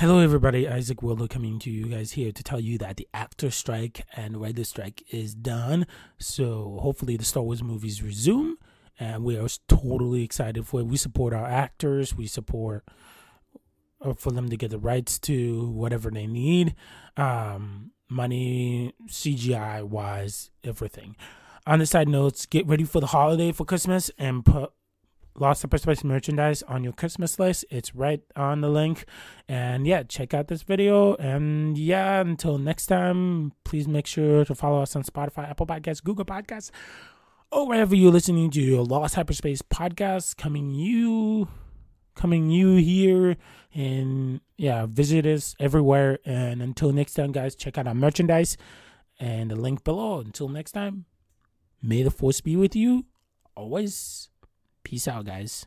Hello, everybody. Isaac Willow coming to you guys here to tell you that the actor strike and writer strike is done. So hopefully the Star Wars movies resume, and we are totally excited for it. We support our actors. We support uh, for them to get the rights to whatever they need, um, money, CGI wise, everything. On the side notes, get ready for the holiday for Christmas and put Lost Hyperspace merchandise on your Christmas list. It's right on the link. And yeah, check out this video. And yeah, until next time, please make sure to follow us on Spotify, Apple Podcasts, Google Podcasts, or wherever you're listening to your Lost Hyperspace podcast coming you coming you here and yeah visit us everywhere and until next time guys check out our merchandise and the link below until next time may the force be with you always Peace out, guys.